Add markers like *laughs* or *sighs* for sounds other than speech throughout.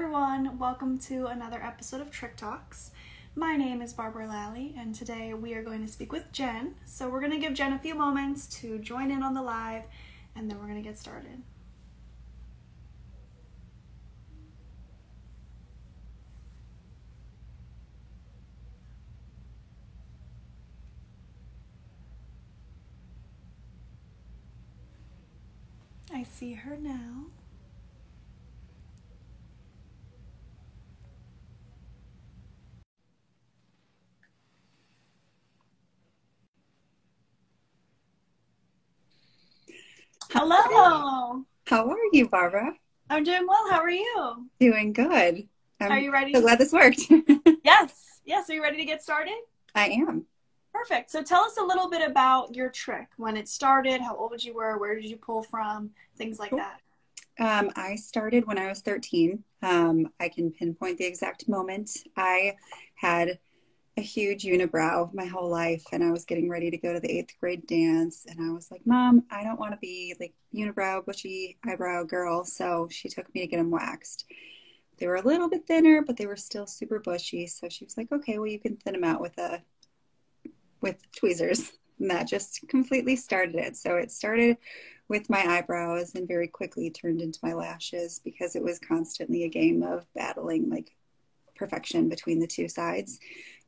everyone, welcome to another episode of Trich Talks. My name is Barbara Lally, and today we are going to speak with Jen. So, we're going to give Jen a few moments to join in on the live, and then we're going to get started. I see her now. Hello. How are you, Barbara? I'm doing well. How are you? Doing good. I'm are you ready? So glad this worked. *laughs* yes. Yes. Are you ready to get started? I am. Perfect. So tell us a little bit about your trich, when it started, how old you were, where did you pull from, things like cool. that. Um, I started when I was 13. Um, I can pinpoint the exact moment. I had a huge unibrow my whole life and I was getting ready to go to the eighth grade dance and I was like, Mom, I don't want to be like unibrow, bushy eyebrow girl. So she took me to get them waxed. They were a little bit thinner, but they were still super bushy. So she was like, okay, well you can thin them out with a with tweezers. And that just completely started it. So it started with my eyebrows and very quickly turned into my lashes because it was constantly a game of battling like perfection between the two sides.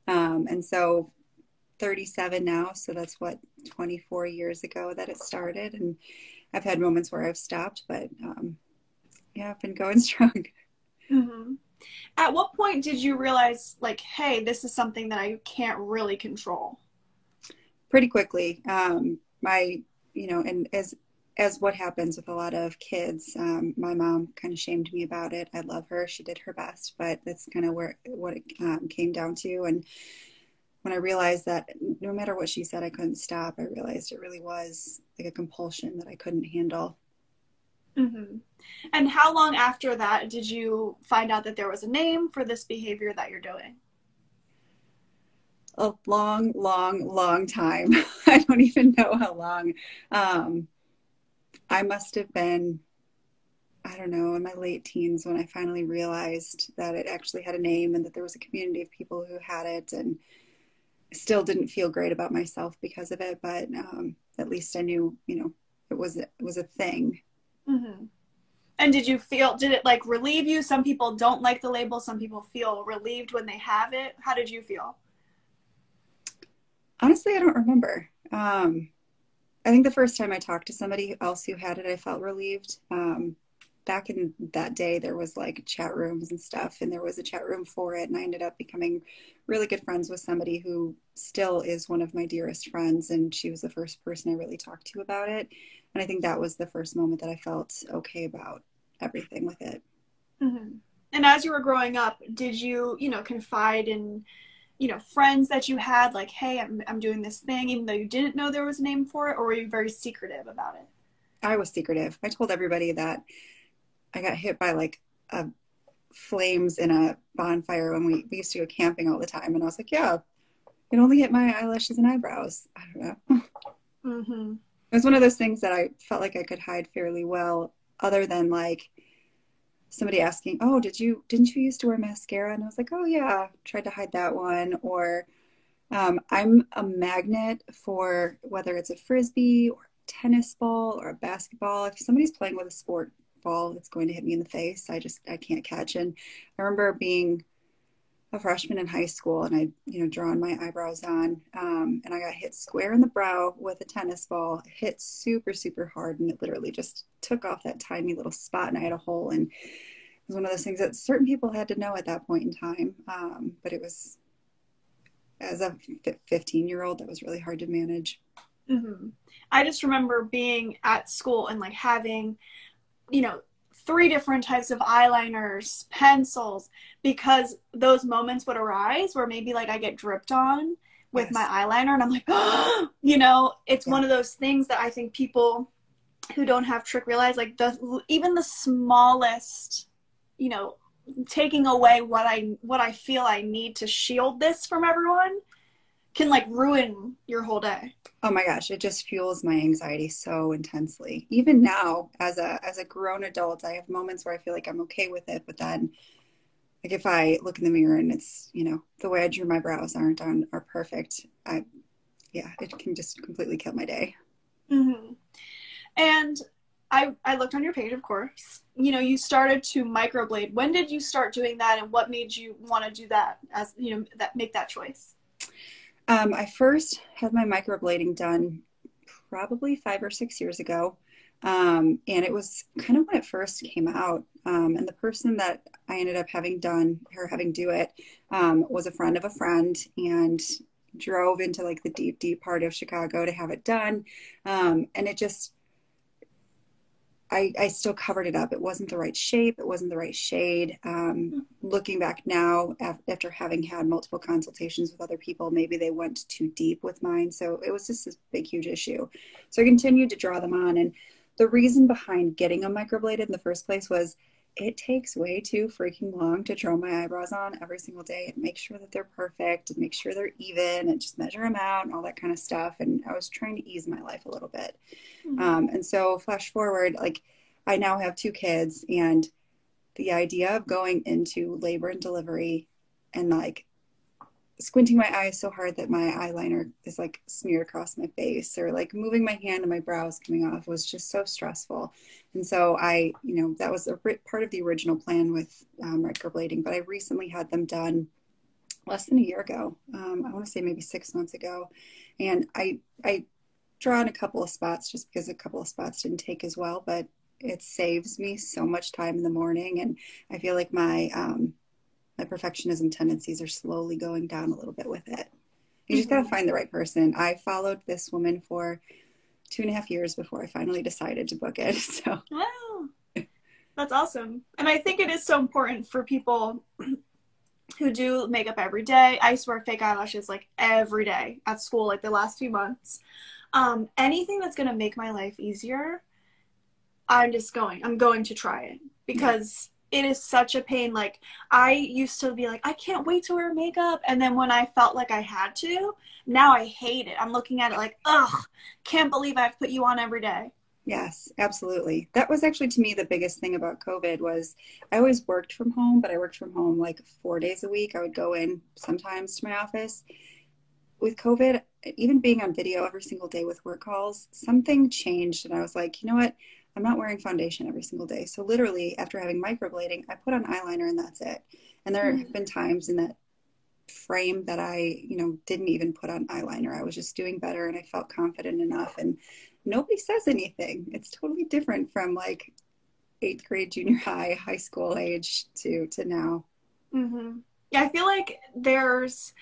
Um, and so 37 now, so that's what 24 years ago that it started. And I've had moments where I've stopped, but um, yeah, I've been going *laughs* strong. Mm-hmm. At what point did you realize, like, hey, this is something that I can't really control? Pretty quickly. Um, my, you know, and as as what happens with a lot of kids, um, my mom kind of shamed me about it. I love her; she did her best, but that's kind of where what it um, came down to. And when I realized that no matter what she said, I couldn't stop, I realized it really was like a compulsion that I couldn't handle. Mm-hmm. And how long after that did you find out that there was a name for this behavior that you're doing? A long, long, long time. *laughs* I don't even know how long. Um, I must have been, I don't know, in my late teens when I finally realized that it actually had a name and that there was a community of people who had it. And still didn't feel great about myself because of it, but um, at least I knew, you know, it was it was a thing. Mm-hmm. And did you feel? Did it like relieve you? Some people don't like the label. Some people feel relieved when they have it. How did you feel? Honestly, I don't remember. Um, I think the first time I talked to somebody else who had it, I felt relieved. Um, back in that day, there was like chat rooms and stuff, and there was a chat room for it. And I ended up becoming really good friends with somebody who still is one of my dearest friends. And she was the first person I really talked to about it. And I think that was the first moment that I felt okay about everything with it. Mm-hmm. And as you were growing up, did you, you know, confide in you know friends that you had like hey I'm, I'm doing this thing even though you didn't know there was a name for it or were you very secretive about it? I was secretive. I told everybody that i got hit by like a flames in a bonfire when we, we used to go camping all the time and i was like yeah it only hit my eyelashes and eyebrows. I don't know. Mm-hmm. it was one of those things that i felt like i could hide fairly well other than like somebody asking, "Oh, did you didn't you used to wear mascara?" And I was like, "Oh yeah, tried to hide that one." Or um, I'm a magnet for whether it's a frisbee or tennis ball or a basketball. If somebody's playing with a sport ball it's going to hit me in the face, I just I can't catch. And I remember being a freshman in high school and I, you know, drawn my eyebrows on. Um, and I got hit square in the brow with a tennis ball, hit super, super hard. And it literally just took off that tiny little spot and I had a hole. And it was one of those things that certain people had to know at that point in time. Um, but it was, as a 15 year old, that was really hard to manage. Mm-hmm. I just remember being at school and like having, you know, three different types of eyeliners, pencils, because those moments would arise where maybe like I get dripped on with yes. my eyeliner and I'm like, oh, *gasps* you know, it's yeah. one of those things that I think people who don't have trich realize like the even the smallest, you know, taking away what I what I feel I need to shield this from everyone can like ruin your whole day. Oh my gosh, it just fuels my anxiety so intensely. Even now as a as a grown adult, I have moments where I feel like I'm okay with it, but then like if I look in the mirror and it's, you know, the way I drew my brows aren't on are perfect, I yeah, it can just completely kill my day. Mm-hmm. And I, I looked on your page, of course. You know, you started to microblade. When did you start doing that, and what made you want to do that? As you know, that make that choice. Um, I first had my microblading done probably five or six years ago, um, and it was kind of when it first came out. Um, and the person that I ended up having done her having do it um, was a friend of a friend, and drove into like the deep, deep part of Chicago to have it done. Um, and it just I, I still covered it up. It wasn't the right shape. It wasn't the right shade. Um, looking back now, after having had multiple consultations with other people, maybe they went too deep with mine. So it was just this big, huge issue. So I continued to draw them on. And the reason behind getting them microbladed in the first place was it takes way too freaking long to draw my eyebrows on every single day and make sure that they're perfect and make sure they're even and just measure them out and all that kind of stuff. And I was trying to ease my life a little bit. Mm-hmm. Um, and so, flash forward, like I now have two kids, and the idea of going into labor and delivery and like squinting my eyes so hard that my eyeliner is like smeared across my face or like moving my hand and my brows coming off was just so stressful. And so i you know that was a part of the original plan with um, microblading but i recently had them done less than a year ago um, i want to say maybe six months ago. And i i draw in a couple of spots just because a couple of spots didn't take as well but it saves me so much time in the morning and i feel like my um, my perfectionism tendencies are slowly going down a little bit with it. You just got to mm-hmm. find the right person. I followed this woman for two and a half years before I finally decided to book it. *laughs* So, wow, that's awesome. And I think it is so important for people *clears throat* who do makeup every day. I used to wear fake eyelashes like every day at school, like the last few months. Um, anything that's going to make my life easier, I'm just going. I'm going to try it because it is such a pain. Like I used to be like, I can't wait to wear makeup. And then when I felt like I had to, now I hate it. I'm looking at it like, ugh, can't believe I have put you on every day. Yes, absolutely. That was actually to me the biggest thing about COVID was I always worked from home, but I worked from home like four days a week. I would go in sometimes to my office. With COVID, even being on video every single day with work calls, something changed and I was like, you know what? I'm not wearing foundation every single day. So literally after having microblading, I put on eyeliner and that's it. And there have been times in that frame that I, you know, didn't even put on eyeliner. I was just doing better and I felt confident enough and nobody says anything. It's totally different from like eighth grade, junior high, high school age to to now. Mm-hmm. Yeah, I feel like there's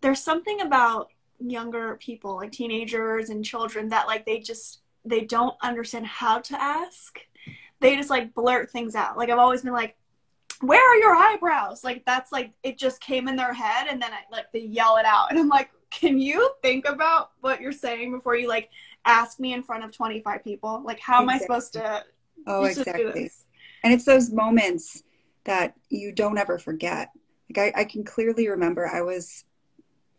there's something about younger people, like teenagers and children, that like they just they don't understand how to ask. They just like blurt things out. Like I've always been like, where are your eyebrows? Like that's like it just came in their head and then I like they yell it out. And I'm like, can you think about what you're saying before you like ask me in front of 25 people? Like how exactly. am I supposed to Oh, exactly. And it's those moments that you don't ever forget. Like I, I can clearly remember I was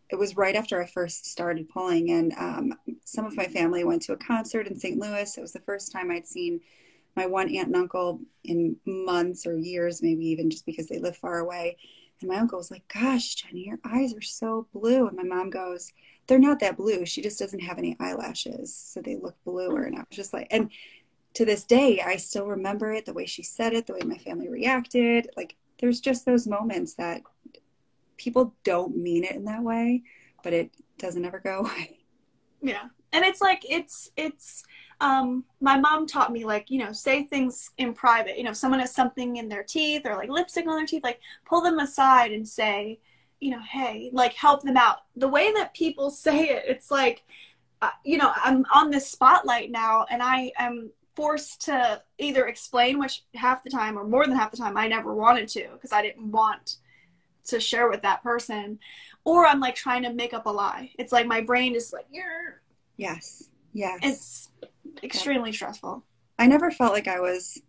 it was right after I first started pulling, and um, some of my family went to a concert in St. Louis. It was the first time I'd seen my one aunt and uncle in months or years, maybe even just because they live far away. And my uncle was like, Gosh, Jenny, your eyes are so blue. And my mom goes, They're not that blue. She just doesn't have any eyelashes. So they look bluer. And I was just like, and to this day, I still remember it, the way she said it, the way my family reacted. Like, there's just those moments that people don't mean it in that way, but it doesn't ever go *laughs* away. Yeah. And it's like it's it's um my mom taught me like, you know, say things in private. You know, if someone has something in their teeth or like lipstick on their teeth, like pull them aside and say, you know, hey, like help them out. The way that people *laughs* say it, it's like uh, you know, I'm on this spotlight now and I am forced to either explain which half the time or more than half the time I never wanted to because I didn't want to share with that person or i'm like trying to make up a lie it's like my brain is like You're... yes yes it's extremely yeah. stressful i never felt like i was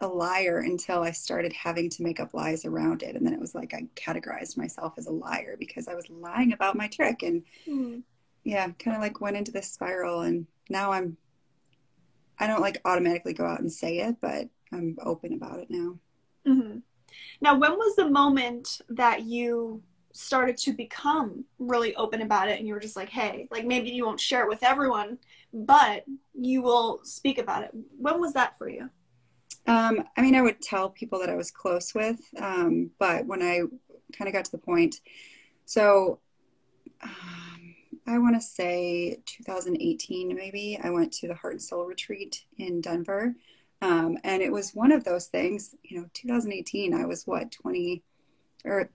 a liar until i started having to make up lies around it and then it was like i categorized myself as a liar because i was lying about my trich and mm. yeah kind of like went into this spiral and now i'm i don't like automatically go out and say it but i'm open about it now mm-hmm. Now, when was the moment that you started to become really open about it and you were just like, hey, like maybe you won't share it with everyone, but you will speak about it? When was that for you? Um, I mean, I would tell people that I was close with, um, but when I kind of got to the point, so um, I want to say 2018, maybe, I went to the Heart and Soul Retreat in Denver. Um, and it was one of those things, you know, 2018, I was what, 20 or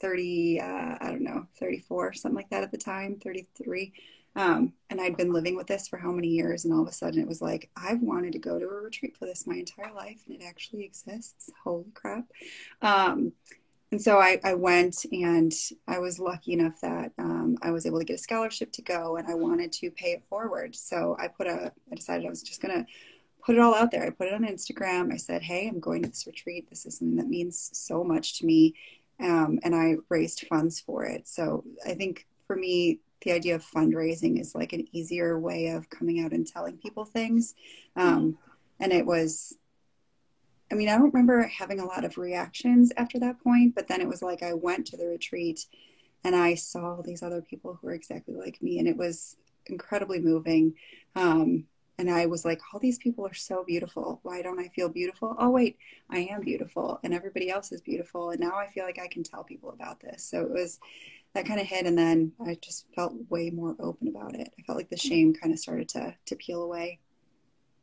30, uh, I don't know, 34, something like that at the time, 33. Um, and I'd been living with this for how many years? And all of a sudden it was like, I've wanted to go to a retreat for this my entire life and it actually exists. Holy crap. Um, and so I, I, went and I was lucky enough that um, I was able to get a scholarship to go and I wanted to pay it forward. So I put a, I decided I was just going to put it all out there. I put it on Instagram. I said, Hey, I'm going to this retreat. This is something that means so much to me. Um, and I raised funds for it. So I think for me, the idea of fundraising is like an easier way of coming out and telling people things. Um. And it was, I mean, I don't remember having a lot of reactions after that point, but then it was like I went to the retreat and I saw these other people who were exactly like me, and it was incredibly moving. Um, and I was like, all these people are so beautiful. Why don't I feel beautiful? Oh, wait, I am beautiful, and everybody else is beautiful. And now I feel like I can tell people about this. So it was that kind of hit and then i just felt way more open about it i felt like the mm-hmm. shame kind of started to to peel away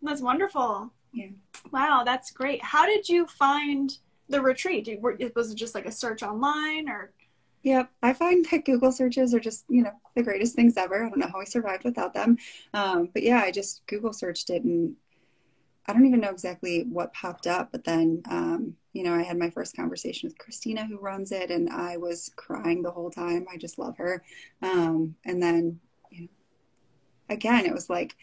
that's wonderful yeah wow that's great how did you find the retreat was it just like a search online or yeah i find that google searches are just you know the greatest things ever i don't know how we survived without them um, but yeah i just google searched it and I don't even know exactly what popped up, but then, um, you know, I had my first conversation with Christina, who runs it, and I was crying the whole time. I just love her. Um, and then, you know, again, it was like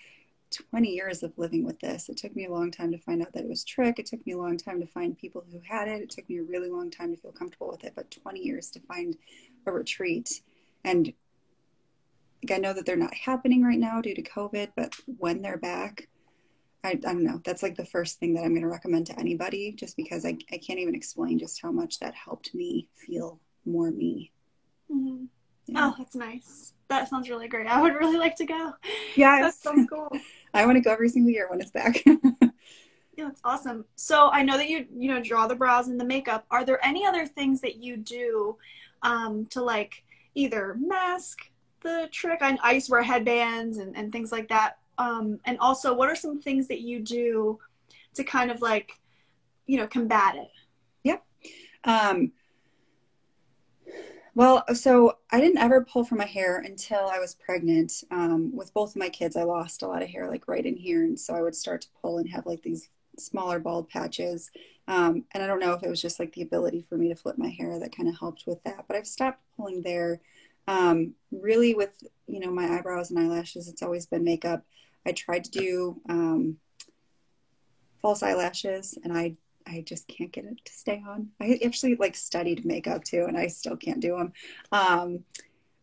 20 years of living with this. It took me a long time to find out that it was trich. It took me a long time to find people who had it. It took me a really long time to feel comfortable with it, but 20 years to find a retreat. And like, I know that they're not happening right now due to COVID, but when they're back, I, I don't know. That's like the first thing that I'm going to recommend to anybody, just because I, I can't even explain just how much that helped me feel more me. Mm-hmm. Yeah. Oh, that's nice. That sounds really great. I would really like to go. Yeah, that's so cool. *laughs* I want to go every single year when it's back. *laughs* yeah, that's awesome. So I know that you you know draw the brows and the makeup. Are there any other things that you do um, to like either mask the trich? I, I used to wear headbands and, and things like that um, and also what are some things that you do to kind of like you know combat it yep um, well so i didn't ever pull for my hair until i was pregnant. Um, with both of my kids i lost a lot of hair like right in here and so i would start to pull and have like these smaller bald patches. Um, and i don't know if it was just like the ability for me to flip my hair that kind of helped with that but i've stopped pulling there. Um, really with you know my eyebrows and eyelashes it's always been makeup. I tried to do um, false eyelashes and I I just can't get it to stay on. I actually like studied makeup too, and I still can't do them. Um,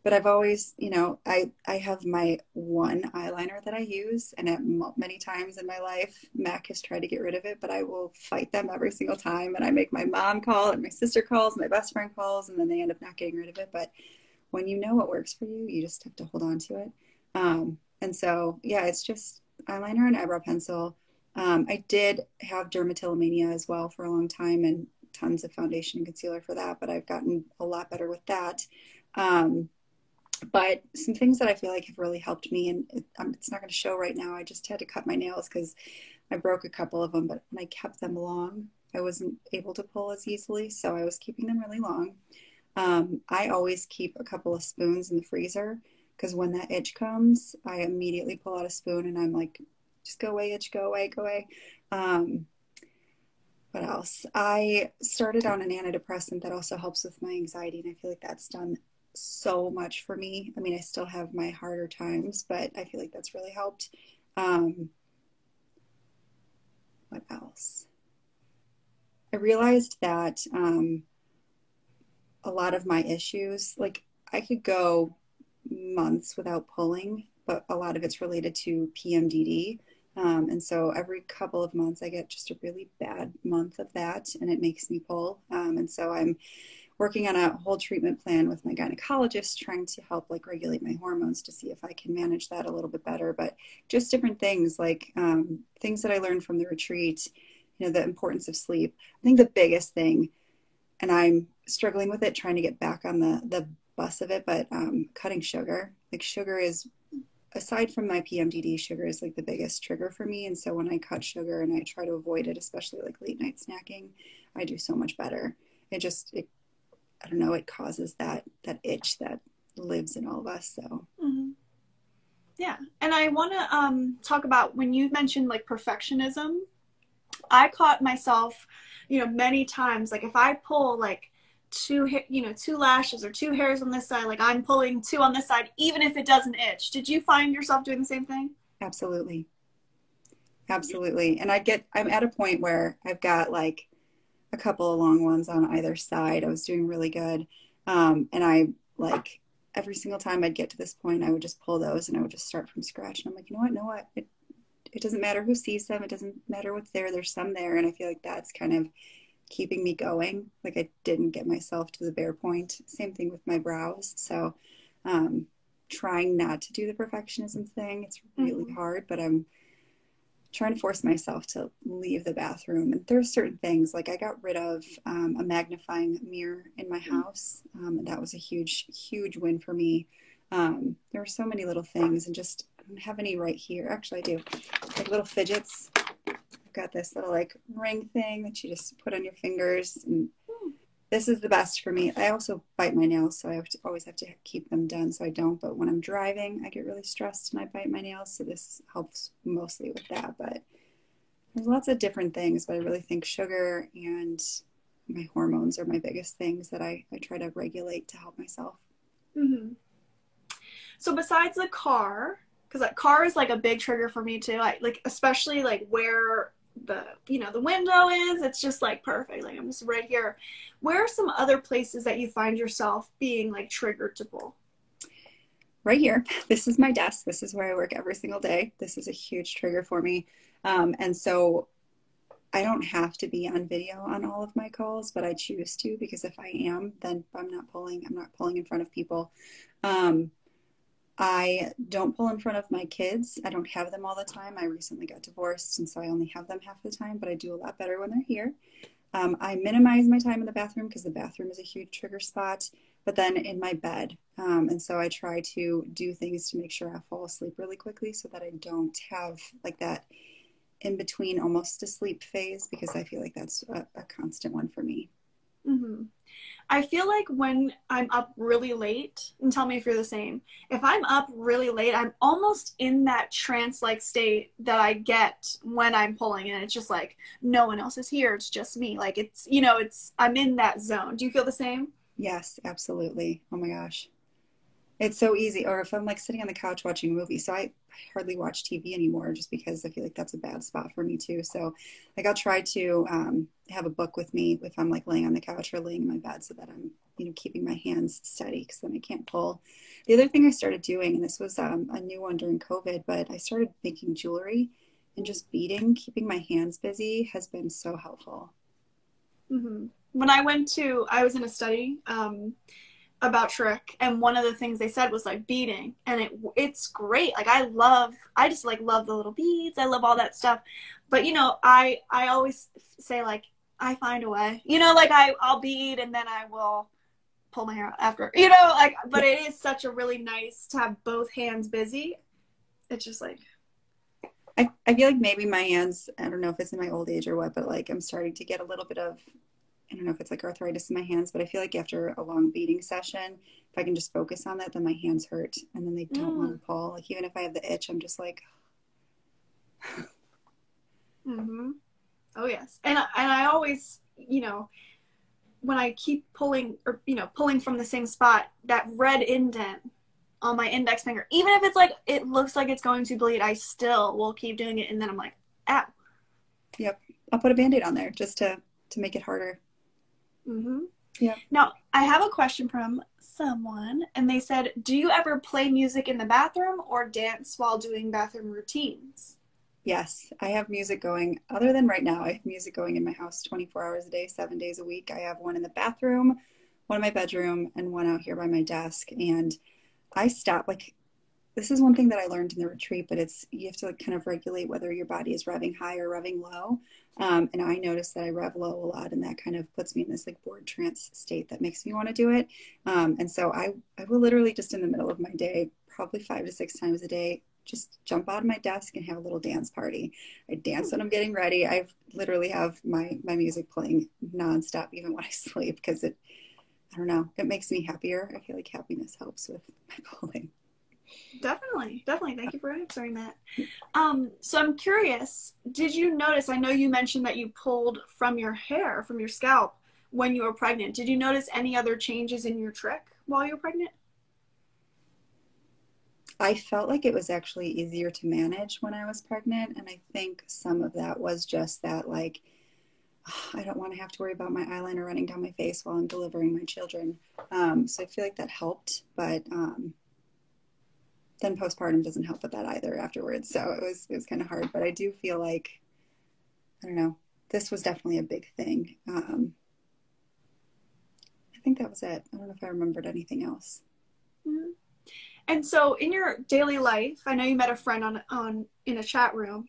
but I've always, you know, I I have my one eyeliner that I use, and at many times in my life, Mac has tried to get rid of it, but I will fight them every single time. And I make my mom call, and my sister calls, my best friend calls, and then they end up not getting rid of it. But when you know what works for you, you just have to hold on to it. Um, and so, yeah, it's just eyeliner and eyebrow pencil. Um, I did have dermatillomania as well for a long time and tons of foundation and concealer for that, but I've gotten a lot better with that. Um, but some things that I feel like have really helped me, and it, um, it's not going to show right now. I just had to cut my nails because I broke a couple of them, but when I kept them long. I wasn't able to pull as easily, so I was keeping them really long. Um, I always keep a couple of spoons in the freezer because when that itch comes, I immediately pull out a spoon and I'm like, go away, itch, go away, go away. Um, what else? I started on an antidepressant that also helps with my anxiety, and I feel like that's done so much for me. I mean, I still have my harder times, but I feel like that's really helped. Um, what else? I realized that um, a lot of my issues, like I could go months without pulling, but a lot of it's related to PMDD. Um, and so every couple of months, I get just a really bad month of that, and it makes me pull. Um, and so I'm working on a whole treatment plan with my gynecologist, trying to help like regulate my hormones to see if I can manage that a little bit better. But just different things like um, things that I learned from the retreat, you know, the importance of sleep. I think the biggest thing, and I'm struggling with it, trying to get back on the the bus of it, but um, cutting sugar. Like sugar is aside from my PMDD, sugar is like the biggest trigger for me. And so when I cut sugar and I try to avoid it, especially like late night snacking, I do so much better. It just, it, I don't know, it causes that that itch that lives in all of us. So. Mm-hmm. Yeah, and I want to um, talk about when you mentioned like perfectionism. I caught myself, you know, many times. Like if I pull like two you know two lashes or two hairs on this side like i'm pulling two on this side even if it doesn't itch. Did you find yourself doing the same thing? Absolutely. Absolutely. And i get i'm at a point where i've got like a couple of long ones on either side. I was doing really good. Um, and i like every single time i'd get to this point i would just pull those and i would just start from scratch. And i'm like you know what? No what it, it doesn't matter who sees them. It doesn't matter what's there. There's some there. And i feel like that's kind of keeping me going. Like I didn't get myself to the bare point. Same thing with my brows. So, um, trying not to do the perfectionism thing. It's really mm-hmm. hard, but I'm trying to force myself to leave the bathroom. And there's certain things like I got rid of um, a magnifying mirror in my mm-hmm. house, um, and that was a huge, huge win for me. Um, there are so many little things, and just I don't have any right here. Actually, I do. Like little fidgets got this little like ring thing that you just put on your fingers and this is the best for me. I also bite my nails, so I have to, always have to keep them done so I don't. But when I'm driving, I get really stressed and I bite my nails, so this helps mostly with that. But there's lots of different things, but I really think sugar and my hormones are my biggest things that I, I try to regulate to help myself. Mm-hmm. So besides the car, because that car is like a big trigger for me too. I like especially like where the you know the window is it's just like perfect. Like i'm just right here. Where are some other places that you find yourself being like triggered to pull? Right here. This is my desk. This is where i work every single day. This is a huge trigger for me. Um, and so i don't have to be on video on all of my calls but i choose to because if i am then i'm not pulling i'm not pulling in front of people. Um, I don't pull in front of my kids. I don't have them all the time. I recently got divorced, and so I only have them half the time, but I do a lot better when they're here. Um, I minimize my time in the bathroom because the bathroom is a huge trigger spot, but then in my bed. Um, and so I try to do things to make sure I fall asleep really quickly so that I don't have like that in between almost a sleep phase because I feel like that's a, a constant one for me. Mm-hmm. I feel like when I'm up really late, and tell me if you're the same, if I'm up really late, I'm almost in that trance like state that I get when I'm pulling, and it's just like no one else is here, it's just me. Like it's, you know, it's, I'm in that zone. Do you feel the same? Yes, absolutely. Oh my gosh. It's so easy. Or if I'm like sitting on the couch watching a movie, so I hardly watch TV anymore just because I feel like that's a bad spot for me too. So like I'll try to um, have a book with me if I'm like laying on the couch or laying in my bed so that I'm, you know, keeping my hands steady because then I can't pull. The other thing I started doing, and this was um, a new one during COVID, but I started making jewelry and just beading, keeping my hands busy has been so helpful. Mm-hmm. When I went to, I was in a study. Um, about Trich, and one of the things they said was like beading, and it it's great. Like I love, I just like love the little beads. I love all that stuff. But you know, I I always say like I find a way. You know, like I I'll bead and then I will pull my hair out after. You know, like but it is such a really nice to have both hands busy. It's just like I, I feel like maybe my hands, I don't know if it's in my old age or what, but like I'm starting to get a little bit of I don't know if it's like arthritis in my hands, but I feel like after a long beading session, if I can just focus on that, then my hands hurt and then they don't mm. want to pull. Like even if I have the itch, I'm just like. mhm. Oh yes, and I, and I always, you know, when I keep pulling or you know pulling from the same spot, that red indent on my index finger, even if it's like it looks like it's going to bleed, I still will keep doing it, and then I'm like, ow. Yep, I'll put a band-aid on there just to to make it harder. Mm-hmm. Yeah. Now, I have a question from someone, and they said, Do you ever play music in the bathroom or dance while doing bathroom routines? Yes, I have music going. Other than right now, I have music going in my house 24 hours a day, seven days a week. I have one in the bathroom, one in my bedroom, and one out here by my desk. And I stop, like, this is one thing that I learned in the retreat, but it's you have to like kind of regulate whether your body is revving high or revving low. Um, and I notice that I rev low a lot, and that kind of puts me in this like bored trance state that makes me want to do it. Um, and so I, I will literally just in the middle of my day, probably five to six times a day, just jump out of my desk and have a little dance party. I dance when I'm getting ready. I literally have my my music playing nonstop, even when I *laughs* sleep, because it, I don't know, it makes me happier. I feel like happiness helps with my *laughs* pulling. Definitely, definitely. Thank you for answering that. Um, so I'm curious, did you notice? I know you mentioned that you pulled from your hair, from your scalp when you were pregnant. Did you notice any other changes in your trich while you were pregnant? I felt like it was actually easier to manage when I was pregnant. And I think some of that was just that, like, *sighs* I don't want to have to worry about my eyeliner running down my face while I'm delivering my children. Um, so I feel like that helped. But um, then postpartum doesn't help with that either afterwards. So it was it was kind of hard. But I do feel like I don't know. This was definitely a big thing. Um, I think that was it. I don't know if I remembered anything else. Mm-hmm. And so, in your daily life, I know you met a friend on on in a chat room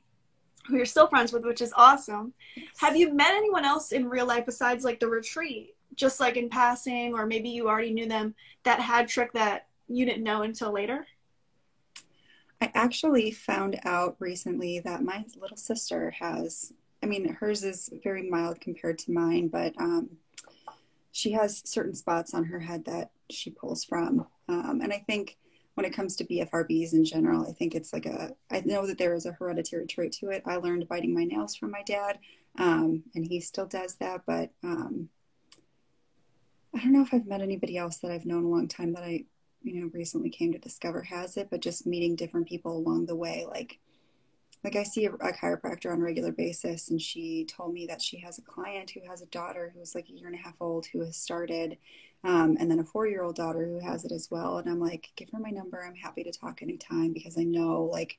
who you're still friends with, which is awesome. Yes. Have you met anyone else in real life besides like the retreat, just like in passing, or maybe you already knew them that had trich that you didn't know until later? I actually found out recently that my little sister has, I mean, hers is very mild compared to mine, but um, she has certain spots on her head that she pulls from. Um, and I think when it comes to BFRBs in general, I think it's like a, I know that there is a hereditary trait to it. I learned biting my nails from my dad, um, and he still does that, but um, I don't know if I've met anybody else that I've known a long time that I you know recently came to discover has it but just meeting different people along the way like like i see a, a, chiropractor on a regular basis and she told me that she has a client who has a daughter who's like a year and a half old who has started um, and then a four year old daughter who has it as well. And i'm like give her my number. I'm happy to talk anytime because i know like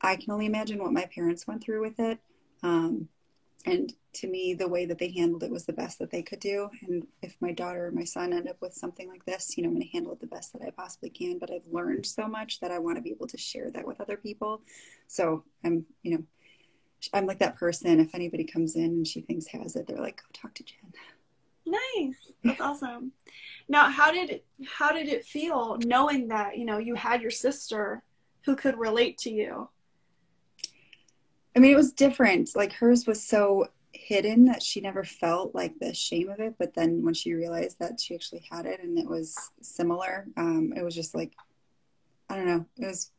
i can only imagine what my parents went through with it. Um, and to me the way that they handled it was the best that they could do. And if my daughter or my son end up with something like this you know i'm going to handle it the best that i possibly can. But i've learned so much that i want to be able to share that with other people. So i'm you know i'm like that person. If anybody comes in and she thinks has it they're like go talk to jen. Nice. That's awesome. Now how did it, how did it feel knowing that you know you had your sister who could relate to you I mean, it was different. Like hers was so hidden that she never felt like the shame of it. But then when she realized that she actually had it and it was similar, um, it was just like, I don't know. It was,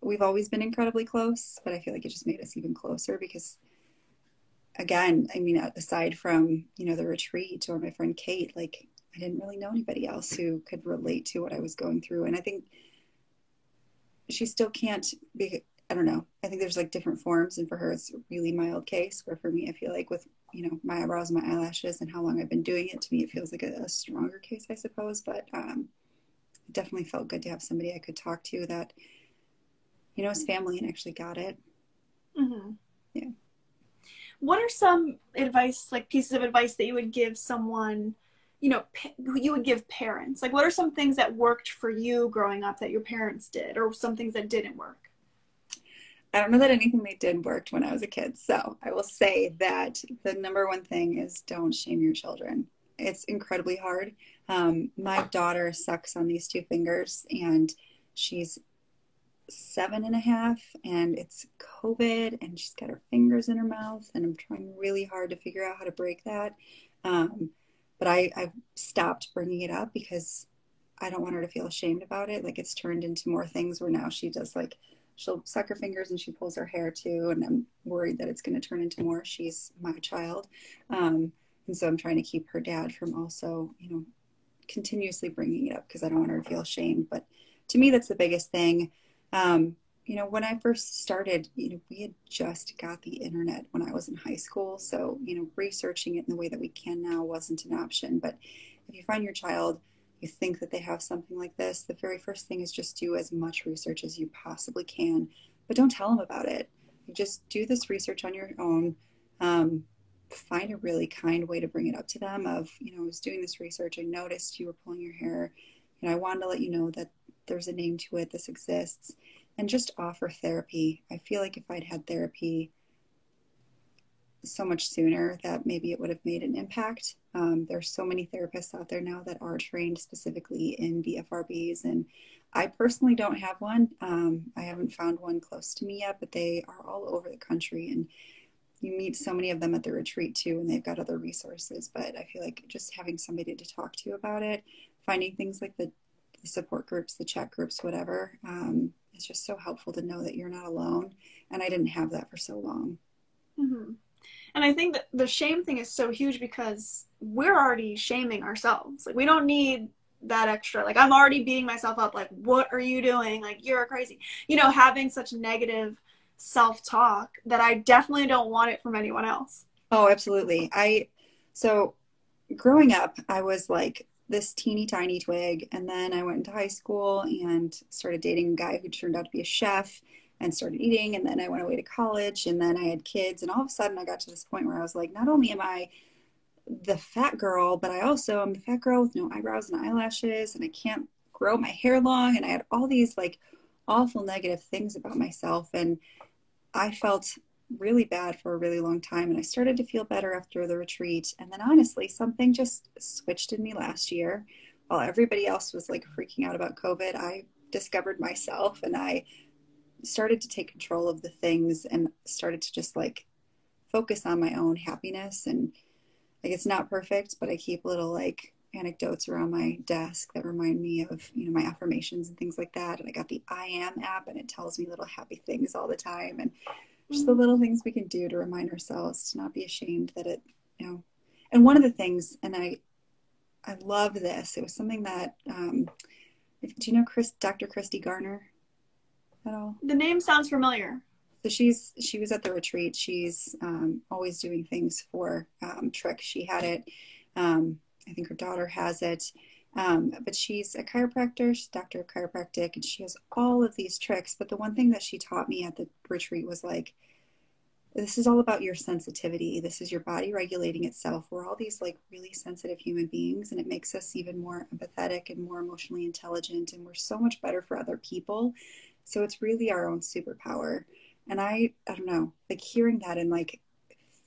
we've always been incredibly close, but I feel like it just made us even closer because, again, I mean, aside from, you know, the retreat or my friend Kate, like I didn't really know anybody else who could relate to what I was going through. And I think she still can't be I don't know. I think there's like different forms, and for her, it's a really mild case. Where for me, I feel like with you know my eyebrows and my eyelashes and how long I've been doing it, to me, it feels like a, a stronger case, I suppose. But um, it definitely felt good to have somebody I could talk to that you know is family and actually got it. Mm-hmm. Yeah. What are some advice, like pieces of advice that you would give someone? you know you would give parents like what are some things that worked for you growing up that your parents did or some things that didn't work I don't know that anything they did worked when I was a kid. So I will say that the number one thing is don't shame your children. It's incredibly hard. Um, my daughter sucks on these two fingers and she's seven and a half and it's COVID and she's got her fingers in her mouth and I'm trying really hard to figure out how to break that. Um, but I, I've stopped bringing it up because I don't want her to feel ashamed about it. Like it's turned into more things where now she does like she'll suck her fingers and she pulls her hair too. And I'm worried that it's going to turn into more. She's my child. Um, and so I'm trying to keep her dad from also, you know, continuously bringing it up because I don't want her to feel ashamed. But to me, that's the biggest thing. Um, you know, when I first started, you know, we had just got the internet when I was in high school. So, you know, researching it in the way that we can now wasn't an option. But if you find your child, you think that they have something like this, the very first thing is just do as much research as you possibly can, but don't tell them about it. just do this research on your own. Um, find a really kind way to bring it up to them of, you know, I was doing this research. I noticed you were pulling your hair. You know, I wanted to let you know that there's a name to it. This exists. And just offer therapy. I feel like if I'd had therapy so much sooner that maybe it would have made an impact. Um, there's so many therapists out there now that are trained specifically in BFRBs, and I personally don't have one. Um, I haven't found one close to me yet, but they are all over the country, and you meet so many of them at the retreat too, and they've got other resources. But I feel like just having somebody to talk to about it, finding things like the, the support groups, the chat groups, whatever, um, is just so helpful to know that you're not alone. And I didn't have that for so long. Mm-hmm. And I think that the shame thing is so huge because we're already shaming ourselves. Like we don't need that extra. Like I'm already beating myself up. Like what are you doing? Like you're crazy. You know, having such negative self-talk that I definitely don't want it from anyone else. Oh, absolutely. I so growing up, I was like this teeny tiny twig and then I went into high school and started dating a guy who turned out to be a chef and started eating. And then I went away to college and then I had kids. And all of a sudden I got to this point where I was like, not only am I the fat girl, but I also am the fat girl with no eyebrows and eyelashes and I can't grow my hair long. And I had all these like awful negative things about myself. And I felt really bad for a really long time. And I started to feel better after the retreat. And then honestly, something just switched in me last year. While everybody else was like freaking out about COVID, I discovered myself and I started to take control of the things and started to just like focus on my own happiness. And like it's not perfect but i keep little like anecdotes around my desk that remind me of you know my affirmations and things like that. And i got the i am app and it tells me little happy things all the time. And just the little things we can do to remind ourselves to not be ashamed that it you know. And one of the things and i i love this it was something that um do you know chris dr christy garner at all? The name sounds familiar. So she's she was at the retreat. She's um, always doing things for um, Trich. She had it. Um, I think her daughter has it. Um, but she's a chiropractor. She's a doctor of chiropractic, and she has all of these tricks. But the one thing that she taught me at the retreat was like, this is all about your sensitivity. This is your body regulating itself. We're all these like really sensitive human beings, and it makes us even more empathetic and more emotionally intelligent, and we're so much better for other people so it's really our own superpower. And I, I don't know, like hearing that and like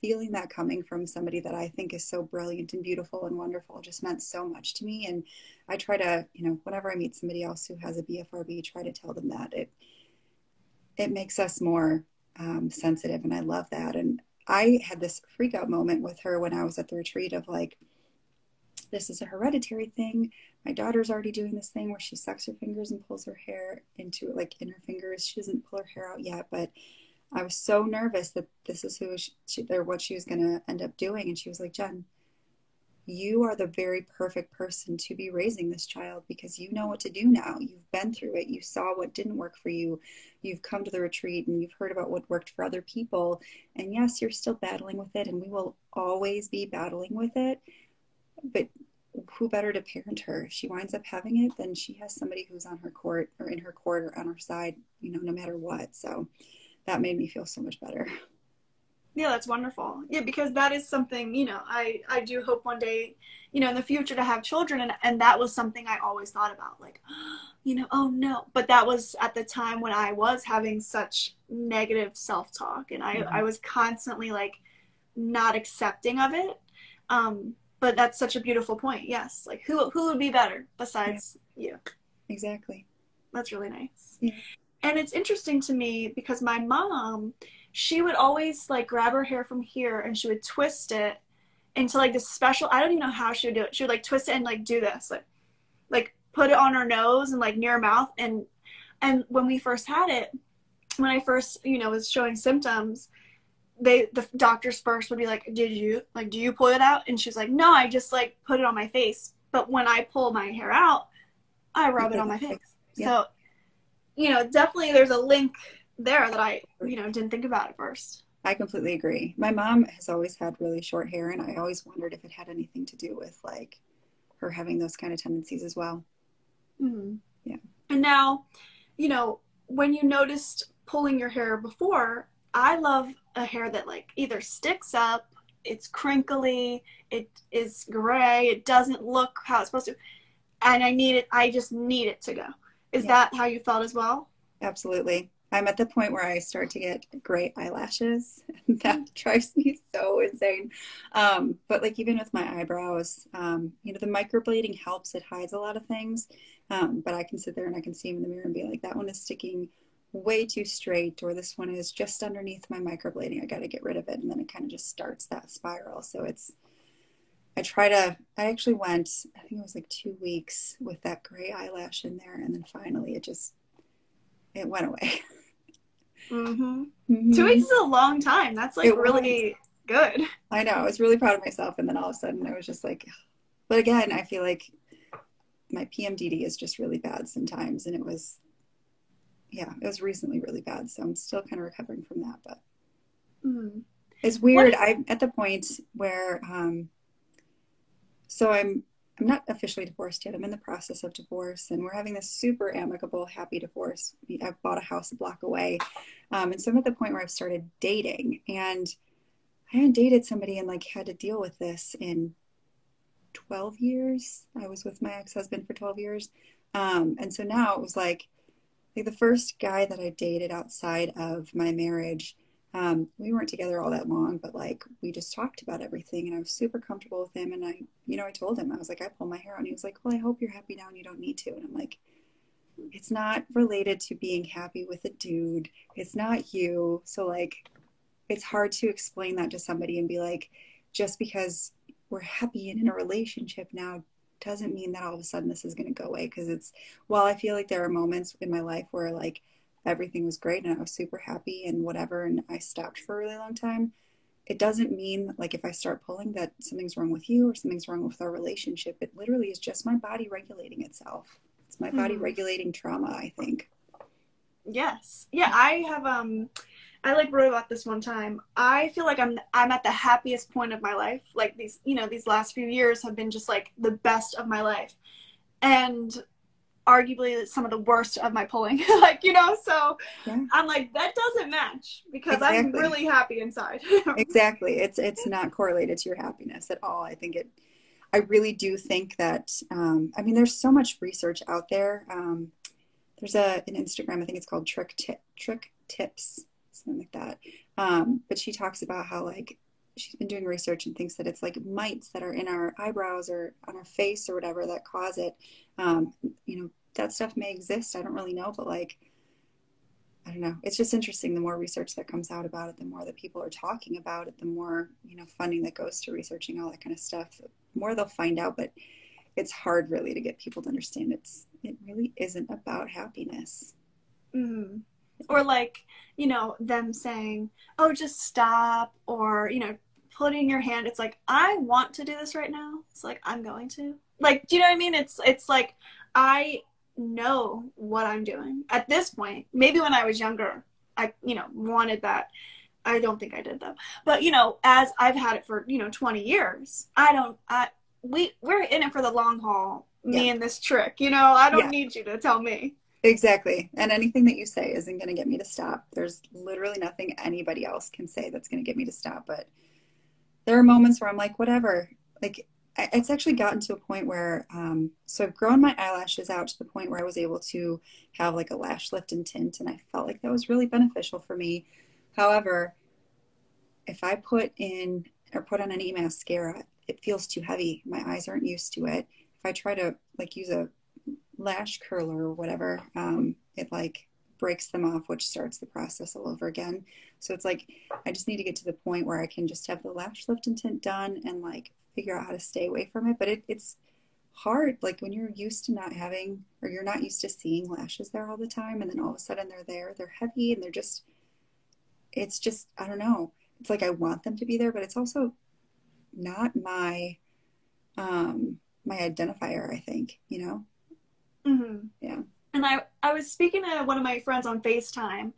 feeling that coming from somebody that I think is so brilliant and beautiful and wonderful just meant so much to me. And I try to, you know, whenever I meet somebody else who has a BFRB, try to tell them that it it makes us more um, sensitive, and I love that. And I had this freak out moment with her when I was at the retreat of like, this is a hereditary thing my daughter's already doing this thing where she sucks her fingers and pulls her hair into like in her fingers. She doesn't pull her hair out yet, but I was so nervous that this is who she, she or what she was going to end up doing. And she was like, Jen, you are the very perfect person to be raising this child because you know what to do now. You've been through it. You saw what didn't work for you. You've come to the retreat and you've heard about what worked for other people. And yes, you're still battling with it, and we will always be battling with it. But who better to parent her? If she winds up having it, then she has somebody who's on her court or in her court or on her side, you know, no matter what. So that made me feel so much better. Yeah, that's wonderful. Yeah, because that is something, you know, I, I do hope one day, you know, in the future to have children. And, and that was something I always thought about, like, *gasps* you know, oh no. But that was at the time when I was having such negative self talk and I, mm-hmm. I was constantly like not accepting of it. Um, but that's such a beautiful point yes. Like who who would be better besides yeah. you? Exactly. That's really nice. Yeah. and it's interesting to me because my mom she would always like grab her hair from here and she would twist it into like this special i don't even know how she would do it. She would like twist it and like do this like like put it on her nose and like near her mouth. And and when we first had it when i first you know was showing symptoms they the doctors first would be like, "Did you like do you pull it out?" And she's like, "No, I just like put it on my face." But when I pull my hair out, I rub it on my face. Yeah. So, you know, definitely there's a link there that I, you know, didn't think about at first. I completely agree. My mom has always had really short hair, and I always wondered if it had anything to do with like her having those kind of tendencies as well. Mm-hmm. Yeah. And now, you know, when you noticed pulling your hair before, I love a hair that like either sticks up, it's crinkly, it is gray, it doesn't look how it's supposed to, and I need it. I just need it to go. Is yeah. that how you felt as well? Absolutely. I'm at the point where I start to get gray eyelashes. *laughs* that *laughs* drives me so insane. Um, but like even with my eyebrows, um, you know, the microblading helps. It hides a lot of things. Um, but I can sit there and I can see them in the mirror and be like, that one is sticking way too straight, or this one is just underneath my microblading. I got to get rid of it. And then it kind of just starts that spiral. So it's, I try to, I actually went, I think it was like two weeks with that gray eyelash in there. And then finally it just, it went away. *laughs* Mm-hmm. Mm-hmm. Two weeks is a long time. That's like it really was. good. I know. I was really proud of myself. And then all of a sudden I was just like, but again, I feel like my PMDD is just really bad sometimes. And it was, yeah, it was recently really bad. So I'm still kind of recovering from that. But mm-hmm. it's weird. I'm at the point where, um, so I'm I'm not officially divorced yet. I'm in the process of divorce, and we're having this super amicable, happy divorce. I've bought a house a block away, um, and so I'm at the point where I've started dating, and I hadn't dated somebody and like had to deal with this in 12 years. I was with my ex-husband for 12 years, um, and so now it was like, like the first guy that I dated outside of my marriage um, we weren't together all that long, but like we just talked about everything and I was super comfortable with him. And I, you know, I told him, I was like, I pulled my hair out. And he was like, Well, I hope you're happy now and you don't need to. And I'm like, It's not related to being happy with a dude. It's not you. So, like, it's hard to explain that to somebody and be like, just because we're happy and in a relationship now doesn't mean that all of a sudden this is going to go away. Cause it's, well, I feel like there are moments in my life where like, everything was great and I was super happy and whatever, and I stopped for a really long time, it doesn't mean like if I start pulling that something's wrong with you or something's wrong with our relationship. It literally is just my body regulating itself. It's my body mm-hmm. regulating trauma, I think. Yes. Yeah, I have um I like wrote about this one time. I feel like I'm I'm at the happiest point of my life. Like these, you know, these last few years have been just like the best of my life. And arguably some of the worst of my pulling *laughs* like you know so yeah. i'm like that doesn't match because exactly. i'm really happy inside *laughs* exactly it's it's not correlated to your happiness at all i think it i really do think that um, i mean there's so much research out there um, there's a an instagram i think it's called trich tip trich tips something like that um, but she talks about how like she's been doing research and thinks that it's like mites that are in our eyebrows or on our face or whatever that cause it. Um, you know, that stuff may exist. I don't really know, but like, I don't know. It's just interesting. The more research that comes out about it, the more that people are talking about it, the more, you know, funding that goes to researching all that kind of stuff, the more they'll find out. But it's hard really to get people to understand it's, it really isn't about happiness. Mm-hmm or like you know them saying oh just stop or you know putting your hand it's like i want to do this right now. It's like i'm going to. Like do you know what i mean? It's it's like i know what i'm doing. At this point maybe when i was younger i you know wanted that. I don't think i did though. But you know as i've had it for you know 20 years i don't i we we're in it for the long haul me yeah. and this trich you know? I don't yeah. need you to tell me Exactly. And anything that you say isn't going to get me to stop. There's literally nothing anybody else can say that's going to get me to stop. But there are moments where I'm like, whatever. Like, it's actually gotten to a point where, um, so I've grown my eyelashes out to the point where I was able to have like a lash lift and tint. And I felt like that was really beneficial for me. However, if I put in or put on any mascara, it feels too heavy. My eyes aren't used to it. If I try to like use a lash curler or whatever, um, it like breaks them off, which starts the process all over again. So it's like I just need to get to the point where I can just have the lash lift and tint done and like figure out how to stay away from it. But it, it's hard, like when you're used to not having or you're not used to seeing lashes there all the time, and then all of a sudden they're there, they're heavy, and they're just. It's just I don't know. It's like I want them to be there, but it's also not my um my identifier. I think you know Mm-hmm. Yeah. And I, I was speaking to one of my friends on FaceTime,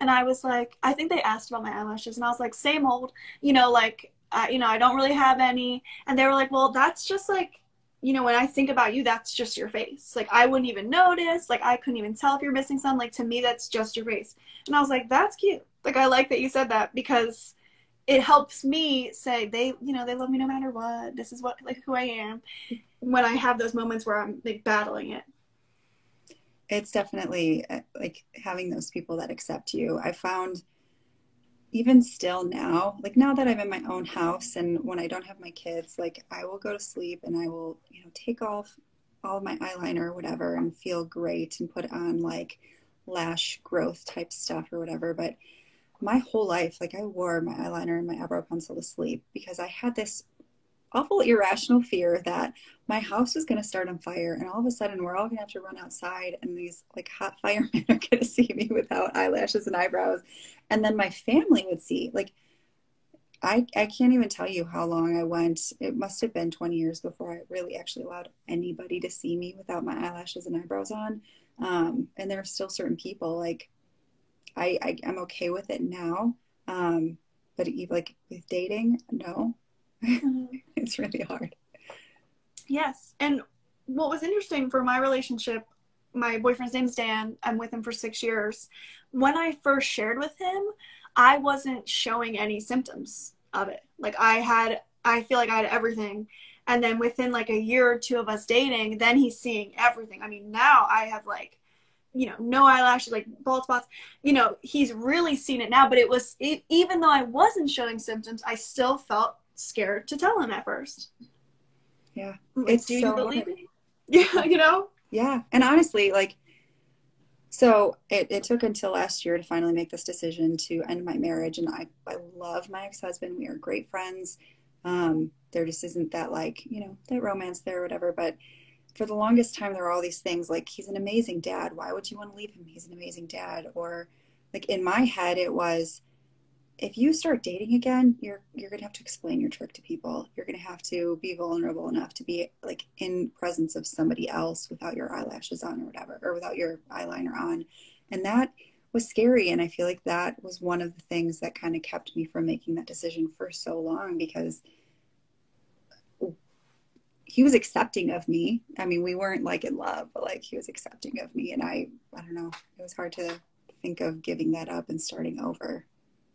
and I was like, I think they asked about my eyelashes, and I was like, same old, you know, like, uh, you know, I don't really have any. And they were like, well, that's just like, you know, when I think about you, that's just your face. Like, I wouldn't even notice. Like, I couldn't even tell if you're missing some. Like, to me, that's just your face. And I was like, that's cute. Like I like that you said that because it helps me say they, you know, they love me no matter what. This is what like who I am. When I have those moments where I'm like battling it. It's definitely uh, like having those people that accept you. I found even still now, like now that I'm in my own house and when I don't have my kids, like I will go to sleep and I will, you know, take off all of my eyeliner or whatever and feel great and put on like lash growth type stuff or whatever. But my whole life, like I wore my eyeliner and my eyebrow pencil to sleep because I had this awful irrational fear that my house was going to start on fire and all of a sudden we're all going to have to run outside and these like hot *laughs* firemen are going to see me without eyelashes and eyebrows and then my family would see like I, I can't even tell you how long I went. It must have been 20 years before I really actually allowed anybody to see me without my eyelashes and eyebrows on. Um, and there are still certain people like I, I am okay with it now. Um, but like with dating, no. *laughs* it's really hard. Yes. And what was interesting for my relationship, my boyfriend's name's Dan. I'm with him for six years. When I first shared with him, I wasn't showing any symptoms of it. Like I had, I feel like I had everything. And then within like a year or two of us dating, then he's seeing everything. I mean, now I have like, you know, no eyelashes, like bald spots. You know, he's really seen it now. But it was, it, even though I wasn't showing symptoms, I still felt scared to tell him at first. Yeah. Like, it's do you so believe me? *laughs* Yeah, you know? Yeah. And honestly, like, so it, it took until last year to finally make this decision to end my marriage. And I, I love my ex husband. We are great friends. Um, there just isn't that, like, you know, that romance there or whatever. But for the longest time, there were all these things like, he's an amazing dad. Why would you want to leave him? He's an amazing dad. Or, like, in my head, it was, if you start dating again, you're you're gonna have to explain your trich to people. You're gonna have to be vulnerable enough to be like in presence of somebody else without your eyelashes on or whatever, or without your eyeliner on, and that was scary. And I feel like that was one of the things that kind of kept me from making that decision for so long because he was accepting of me. I mean, we weren't like in love, but like he was accepting of me, and I I don't know. It was hard to think of giving that up and starting over.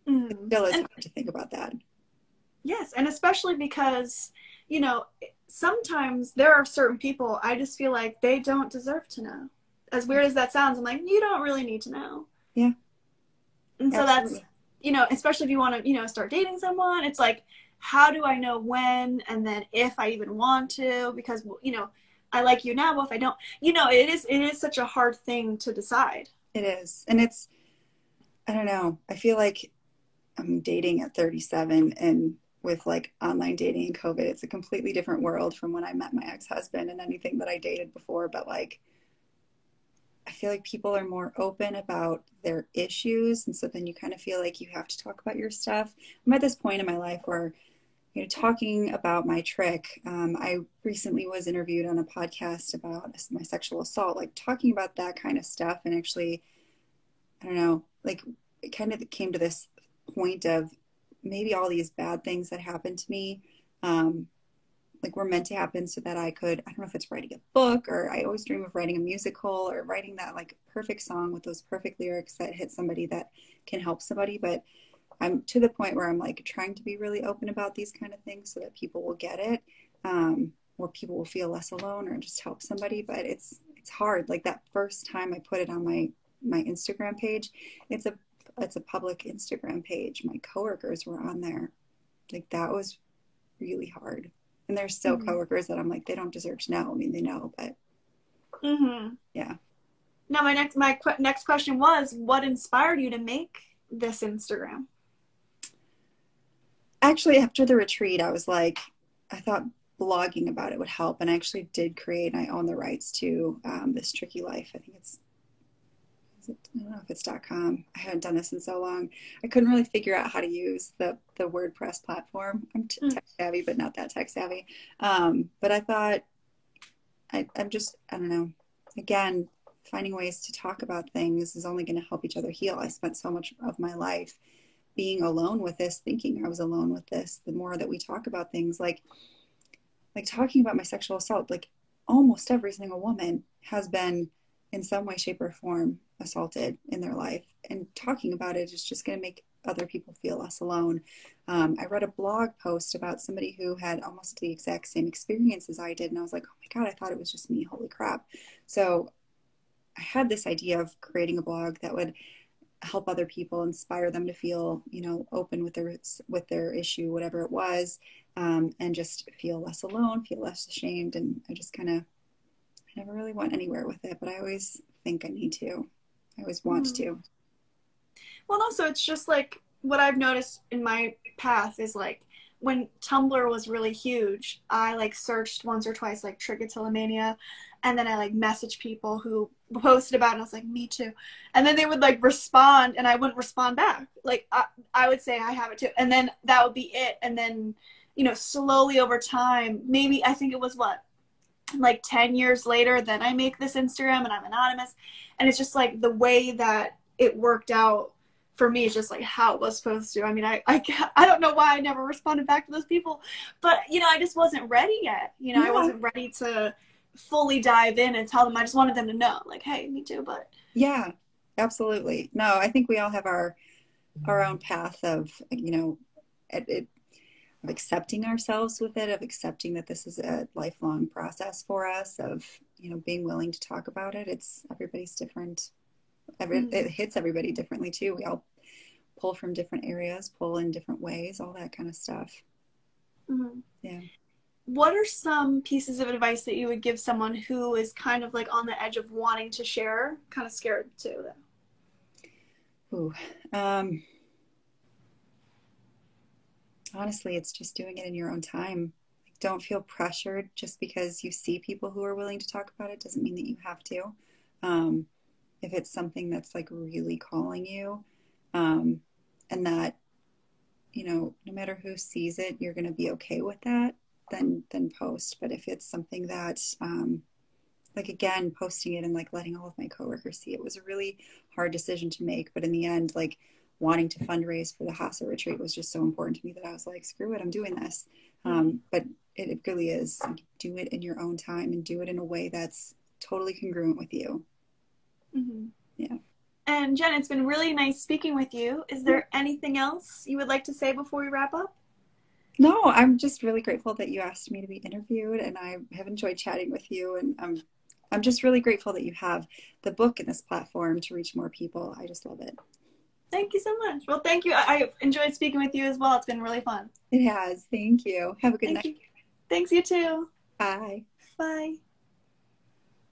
Mm. It still is and, hard to think about that. Yes, and especially because, you know, sometimes there are certain people I just feel like they don't deserve to know. As weird as that sounds, I'm like, you don't really need to know. Yeah. And so Absolutely. that's, you know, especially if you want to, you know, start dating someone, it's like, how do I know when and then if I even want to? Because, you know, I like you now, but if I don't, you know, it is, it is such a hard thing to decide. It is. And it's, I don't know. I feel like I'm dating at 37 and with like online dating and COVID, it's a completely different world from when I met my ex-husband and anything that I dated before. But like, I feel like people are more open about their issues. And so then you kind of feel like you have to talk about your stuff. I'm at this point in my life where, you know, talking about my trich. Um, I recently was interviewed on a podcast about my sexual assault, like talking about that kind of stuff. And actually, I don't know, like it kind of came to this point of maybe all these bad things that happened to me um, like were meant to happen so that I could I don't know if it's writing a book or I always dream of writing a musical or writing that like perfect song with those perfect lyrics that hit somebody that can help somebody. But I'm to the point where I'm like trying to be really open about these kind of things so that people will get it um, or people will feel less alone or just help somebody. But it's it's hard. Like that first time I put it on my my Instagram page it's a it's a public Instagram page. My coworkers were on there. Like that was really hard. And there's still mm-hmm. coworkers that I'm like, they don't deserve to know. I mean, they know, but mm-hmm. yeah. Now, my next my qu- next question was, what inspired you to make this Instagram? Actually, after the retreat, I was like, I thought blogging about it would help, and I actually did create. And I own the rights to um, this trichy life. I think it's it, I don't know if it's .com. I haven't done this in so long. I couldn't really figure out how to use the the WordPress platform. I'm t- mm. tech savvy, but not that tech savvy. Um, but I thought I, I'm just I don't know. Again, finding ways to talk about things is only going to help each other heal. I spent so much of my life being alone with this, thinking I was alone with this. The more that we talk about things like like talking about my sexual assault, like almost every single woman has been in some way, shape, or form assaulted in their life. And talking about it is just going to make other people feel less alone. Um, I read a blog post about somebody who had almost the exact same experience as I did. And I was like, oh my God, I thought it was just me. Holy crap. So I had this idea of creating a blog that would help other people, inspire them to feel, you know, open with their with their issue, whatever it was, um, and just feel less alone, feel less ashamed. And I just kind of, I never really went anywhere with it, but I always think I need to. I always want mm. to. Well, also, it's just like what I've noticed in my path is like when Tumblr was really huge, I like searched once or twice like trichotillomania, and then I like messaged people who posted about it. And I was like, me too, and then they would like respond, and I wouldn't respond back. Like I, I would say I have it too, and then that would be it. And then, you know, slowly over time, maybe I think it was what like 10 years later then i make this instagram and i'm anonymous and it's just like the way that it worked out for me is just like how it was supposed to. I mean, I, I, I don't know why I never responded back to those people, but you know, I just wasn't ready yet. You know, yeah. I wasn't ready to fully dive in and tell them. I just wanted them to know, like, hey, me too. But yeah, absolutely. No, I think we all have our our own path of you know, it, it, of accepting ourselves with it, of accepting that this is a lifelong process for us, of you know, being willing to talk about it. It's everybody's different Every, mm-hmm. It hits everybody differently too. We all pull from different areas, pull in different ways, all that kind of stuff. Mm-hmm. Yeah. What are some pieces of advice that you would give someone who is kind of like on the edge of wanting to share, kind of scared too, though? Ooh, um, honestly, it's just doing it in your own time. don't feel pressured just because you see people who are willing to talk about it doesn't mean that you have to. Um, if it's something that's like really calling you um, and that you know no matter who sees it you're going to be okay with that then then post but if it's something that um, like again posting it and like letting all of my coworkers see it was a really hard decision to make but in the end like wanting to fundraise for the Hasa retreat was just so important to me that I was like screw it I'm doing this um, but it, it really is do it in your own time and do it in a way that's totally congruent with you Mm-hmm. Yeah. And Jen, it's been really nice speaking with you. Is there anything else you would like to say before we wrap up? No, I'm just really grateful that you asked me to be interviewed, and I have enjoyed chatting with you. And I'm, I'm just really grateful that you have the book and this platform to reach more people. I just love it. Thank you so much. Well, thank you. I enjoyed speaking with you as well. It's been really fun. It has. Thank you. Have a good thank night. You. Thanks, you too. Bye. Bye.